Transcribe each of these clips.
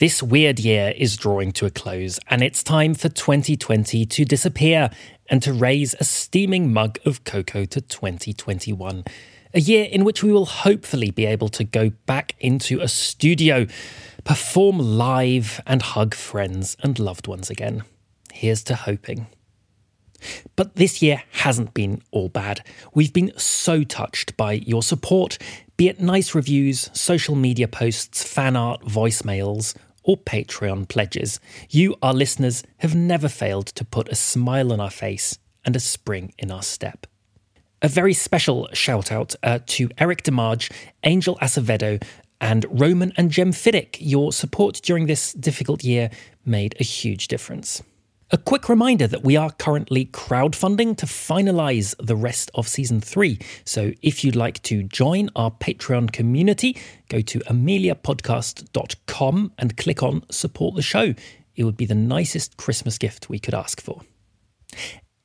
This weird year is drawing to a close, and it's time for 2020 to disappear and to raise a steaming mug of cocoa to 2021. A year in which we will hopefully be able to go back into a studio, perform live, and hug friends and loved ones again. Here's to hoping. But this year hasn't been all bad. We've been so touched by your support, be it nice reviews, social media posts, fan art, voicemails, or Patreon pledges. You, our listeners, have never failed to put a smile on our face and a spring in our step. A very special shout out uh, to Eric DeMarge, Angel Acevedo, and Roman and Jem Fiddick. Your support during this difficult year made a huge difference. A quick reminder that we are currently crowdfunding to finalize the rest of season three. So if you'd like to join our Patreon community, go to ameliapodcast.com and click on support the show. It would be the nicest Christmas gift we could ask for.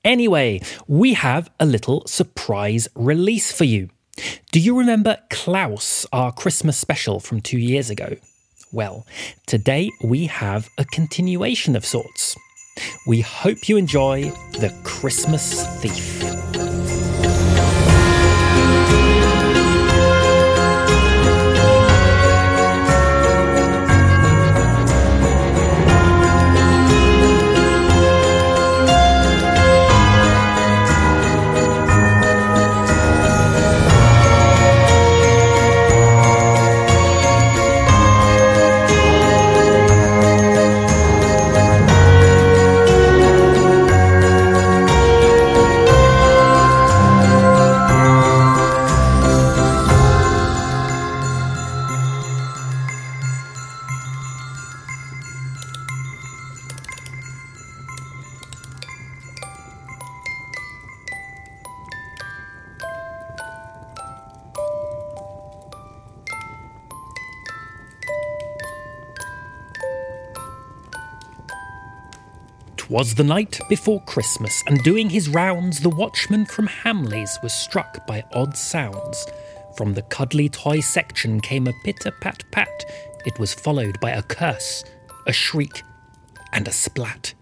Anyway, we have a little surprise release for you. Do you remember Klaus, our Christmas special from two years ago? Well, today we have a continuation of sorts. We hope you enjoy The Christmas Thief. Was the night before Christmas, and doing his rounds, the watchman from Hamleys was struck by odd sounds. From the cuddly toy section came a pitter pat pat. It was followed by a curse, a shriek, and a splat.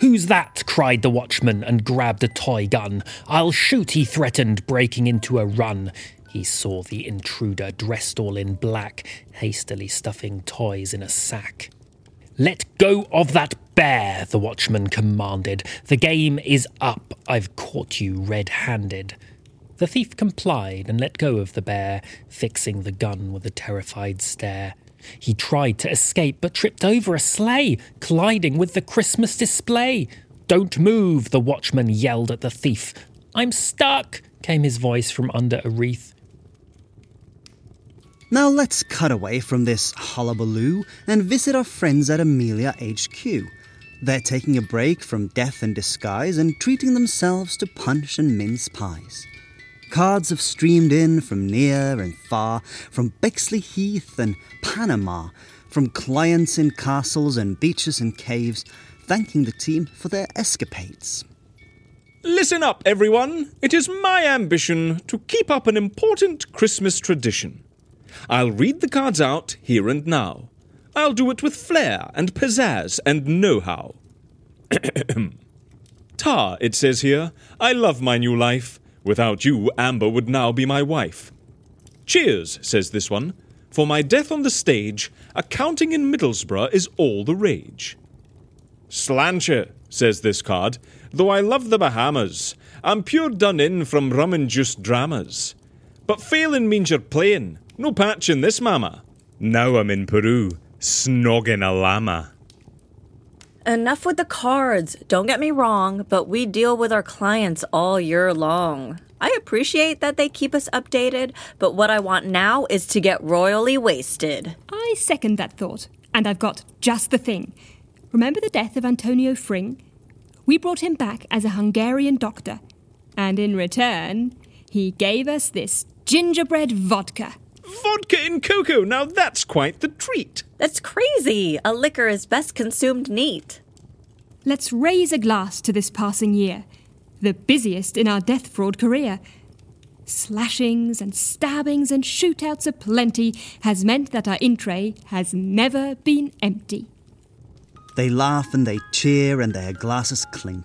Who's that? cried the watchman and grabbed a toy gun. I'll shoot, he threatened, breaking into a run. He saw the intruder dressed all in black, hastily stuffing toys in a sack. Let go of that bear, the watchman commanded. The game is up. I've caught you red handed. The thief complied and let go of the bear, fixing the gun with a terrified stare. He tried to escape but tripped over a sleigh, colliding with the Christmas display. Don't move, the watchman yelled at the thief. I'm stuck, came his voice from under a wreath. Now let's cut away from this hullabaloo and visit our friends at Amelia HQ. They're taking a break from death and disguise and treating themselves to punch and mince pies. Cards have streamed in from near and far, from Bexley Heath and Panama, from clients in castles and beaches and caves, thanking the team for their escapades. Listen up, everyone. It is my ambition to keep up an important Christmas tradition. I'll read the cards out here and now. I'll do it with flair and pizzazz and know how. Tar, it says here, I love my new life. Without you, Amber would now be my wife. Cheers, says this one. For my death on the stage, accounting in Middlesbrough is all the rage. Slancher, says this card, though I love the Bahamas. I'm pure done in from rum and juice dramas. But failing means you're playing, no patch in this, mama. Now I'm in Peru, snogging a llama. Enough with the cards. Don't get me wrong, but we deal with our clients all year long. I appreciate that they keep us updated, but what I want now is to get royally wasted. I second that thought, and I've got just the thing. Remember the death of Antonio Fring? We brought him back as a Hungarian doctor, and in return, he gave us this gingerbread vodka. Vodka in cocoa, now that's quite the treat. That's crazy. A liquor is best consumed neat. Let's raise a glass to this passing year, the busiest in our death fraud career. Slashings and stabbings and shootouts aplenty has meant that our in tray has never been empty. They laugh and they cheer and their glasses clink.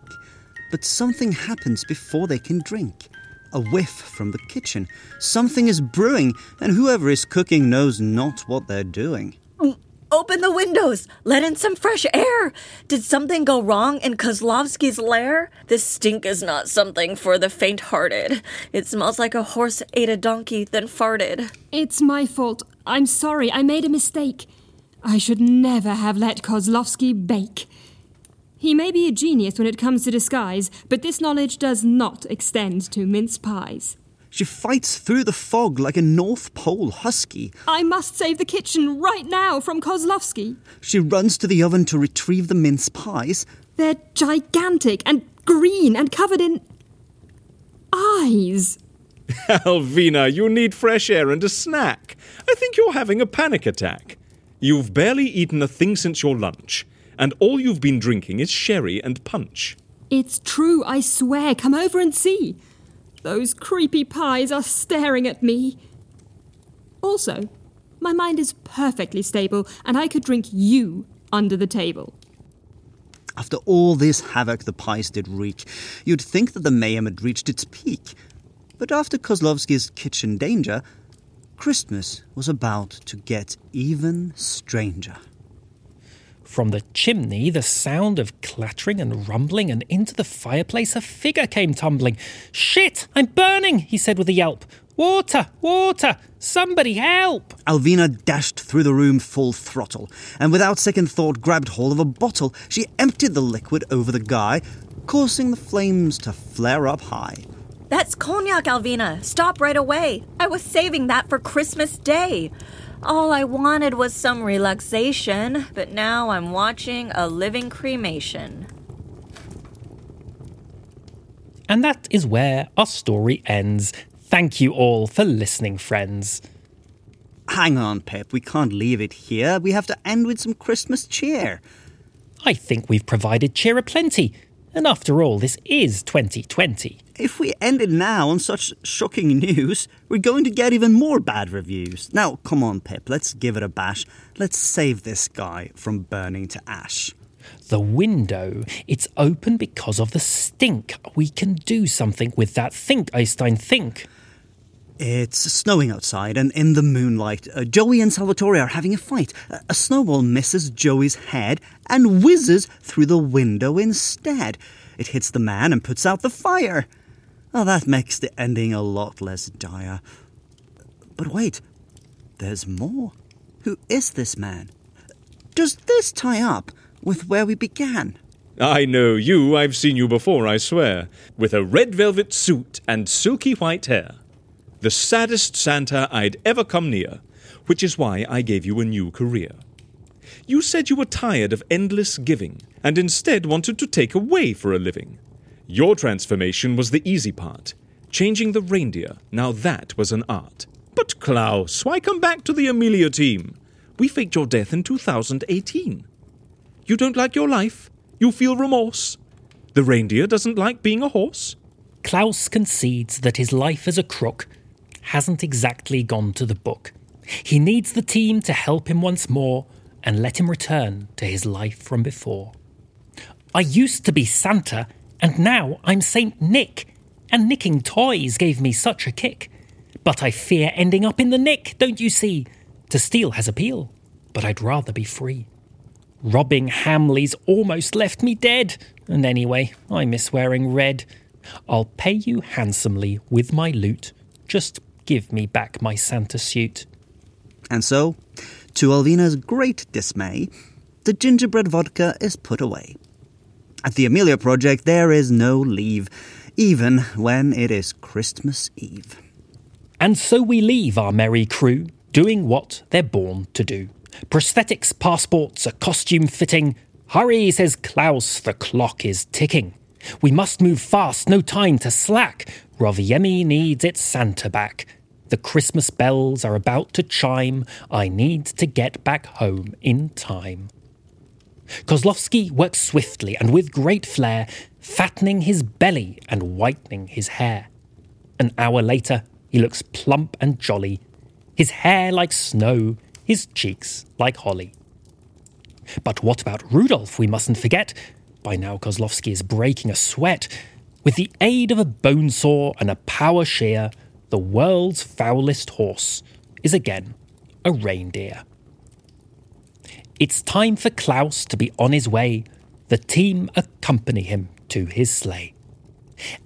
But something happens before they can drink. A whiff from the kitchen. Something is brewing, and whoever is cooking knows not what they're doing. Mm, open the windows. Let in some fresh air. Did something go wrong in Kozlovsky's lair? This stink is not something for the faint hearted. It smells like a horse ate a donkey, then farted. It's my fault. I'm sorry. I made a mistake. I should never have let Kozlovsky bake. He may be a genius when it comes to disguise, but this knowledge does not extend to mince pies. She fights through the fog like a North Pole husky. I must save the kitchen right now from Kozlovsky. She runs to the oven to retrieve the mince pies. They're gigantic and green and covered in eyes. Alvina, you need fresh air and a snack. I think you're having a panic attack. You've barely eaten a thing since your lunch, and all you've been drinking is sherry and punch. It's true, I swear. Come over and see. Those creepy pies are staring at me. Also, my mind is perfectly stable, and I could drink you under the table. After all this havoc the pies did wreak, you'd think that the mayhem had reached its peak. But after Kozlovsky's kitchen danger, Christmas was about to get even stranger. From the chimney, the sound of clattering and rumbling, and into the fireplace, a figure came tumbling. Shit! I'm burning! he said with a yelp. Water! Water! Somebody help! Alvina dashed through the room full throttle, and without second thought grabbed hold of a bottle. She emptied the liquid over the guy, causing the flames to flare up high. That's cognac, Alvina. Stop right away. I was saving that for Christmas Day. All I wanted was some relaxation, but now I'm watching a living cremation. And that is where our story ends. Thank you all for listening, friends. Hang on, Pip, we can't leave it here. We have to end with some Christmas cheer. I think we've provided cheer aplenty. And after all, this is 2020. If we ended now on such shocking news, we're going to get even more bad reviews. Now, come on, Pip, let's give it a bash. Let's save this guy from burning to ash. The window, it's open because of the stink. We can do something with that. Think, Einstein, think. It's snowing outside, and in the moonlight, uh, Joey and Salvatore are having a fight. A, a snowball misses Joey's head and whizzes through the window instead. It hits the man and puts out the fire. Oh, that makes the ending a lot less dire. But wait, there's more. Who is this man? Does this tie up with where we began? I know you, I've seen you before, I swear, with a red velvet suit and silky white hair. The saddest Santa I'd ever come near, which is why I gave you a new career. You said you were tired of endless giving and instead wanted to take away for a living. Your transformation was the easy part. Changing the reindeer, now that was an art. But Klaus, why come back to the Amelia team? We faked your death in 2018. You don't like your life? You feel remorse? The reindeer doesn't like being a horse? Klaus concedes that his life as a crook hasn't exactly gone to the book. He needs the team to help him once more and let him return to his life from before. I used to be Santa, and now I'm Saint Nick, and nicking toys gave me such a kick. But I fear ending up in the nick, don't you see? To steal has appeal, but I'd rather be free. Robbing Hamley's almost left me dead, and anyway, I miss wearing red. I'll pay you handsomely with my loot. Just give me back my Santa suit. And so, to Alvina's great dismay, the gingerbread vodka is put away. At the Amelia Project, there is no leave. even when it is Christmas Eve. And so we leave our merry crew doing what they're born to do. Prosthetics, passports, a costume fitting. Hurry, says Klaus, the clock is ticking. We must move fast, no time to slack. Rovaniemi needs its Santa back. The Christmas bells are about to chime. I need to get back home in time. Kozlovsky works swiftly and with great flair, fattening his belly and whitening his hair. An hour later, he looks plump and jolly, his hair like snow, his cheeks like holly. But what about Rudolph? We mustn't forget. By now, Kozlovsky is breaking a sweat. With the aid of a bone saw and a power shear, the world's foulest horse is again a reindeer. It's time for Klaus to be on his way. The team accompany him to his sleigh.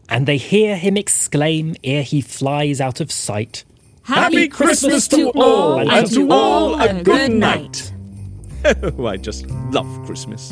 And they hear him exclaim ere he flies out of sight Happy Christmas to all, and to all a good night. oh, I just love Christmas.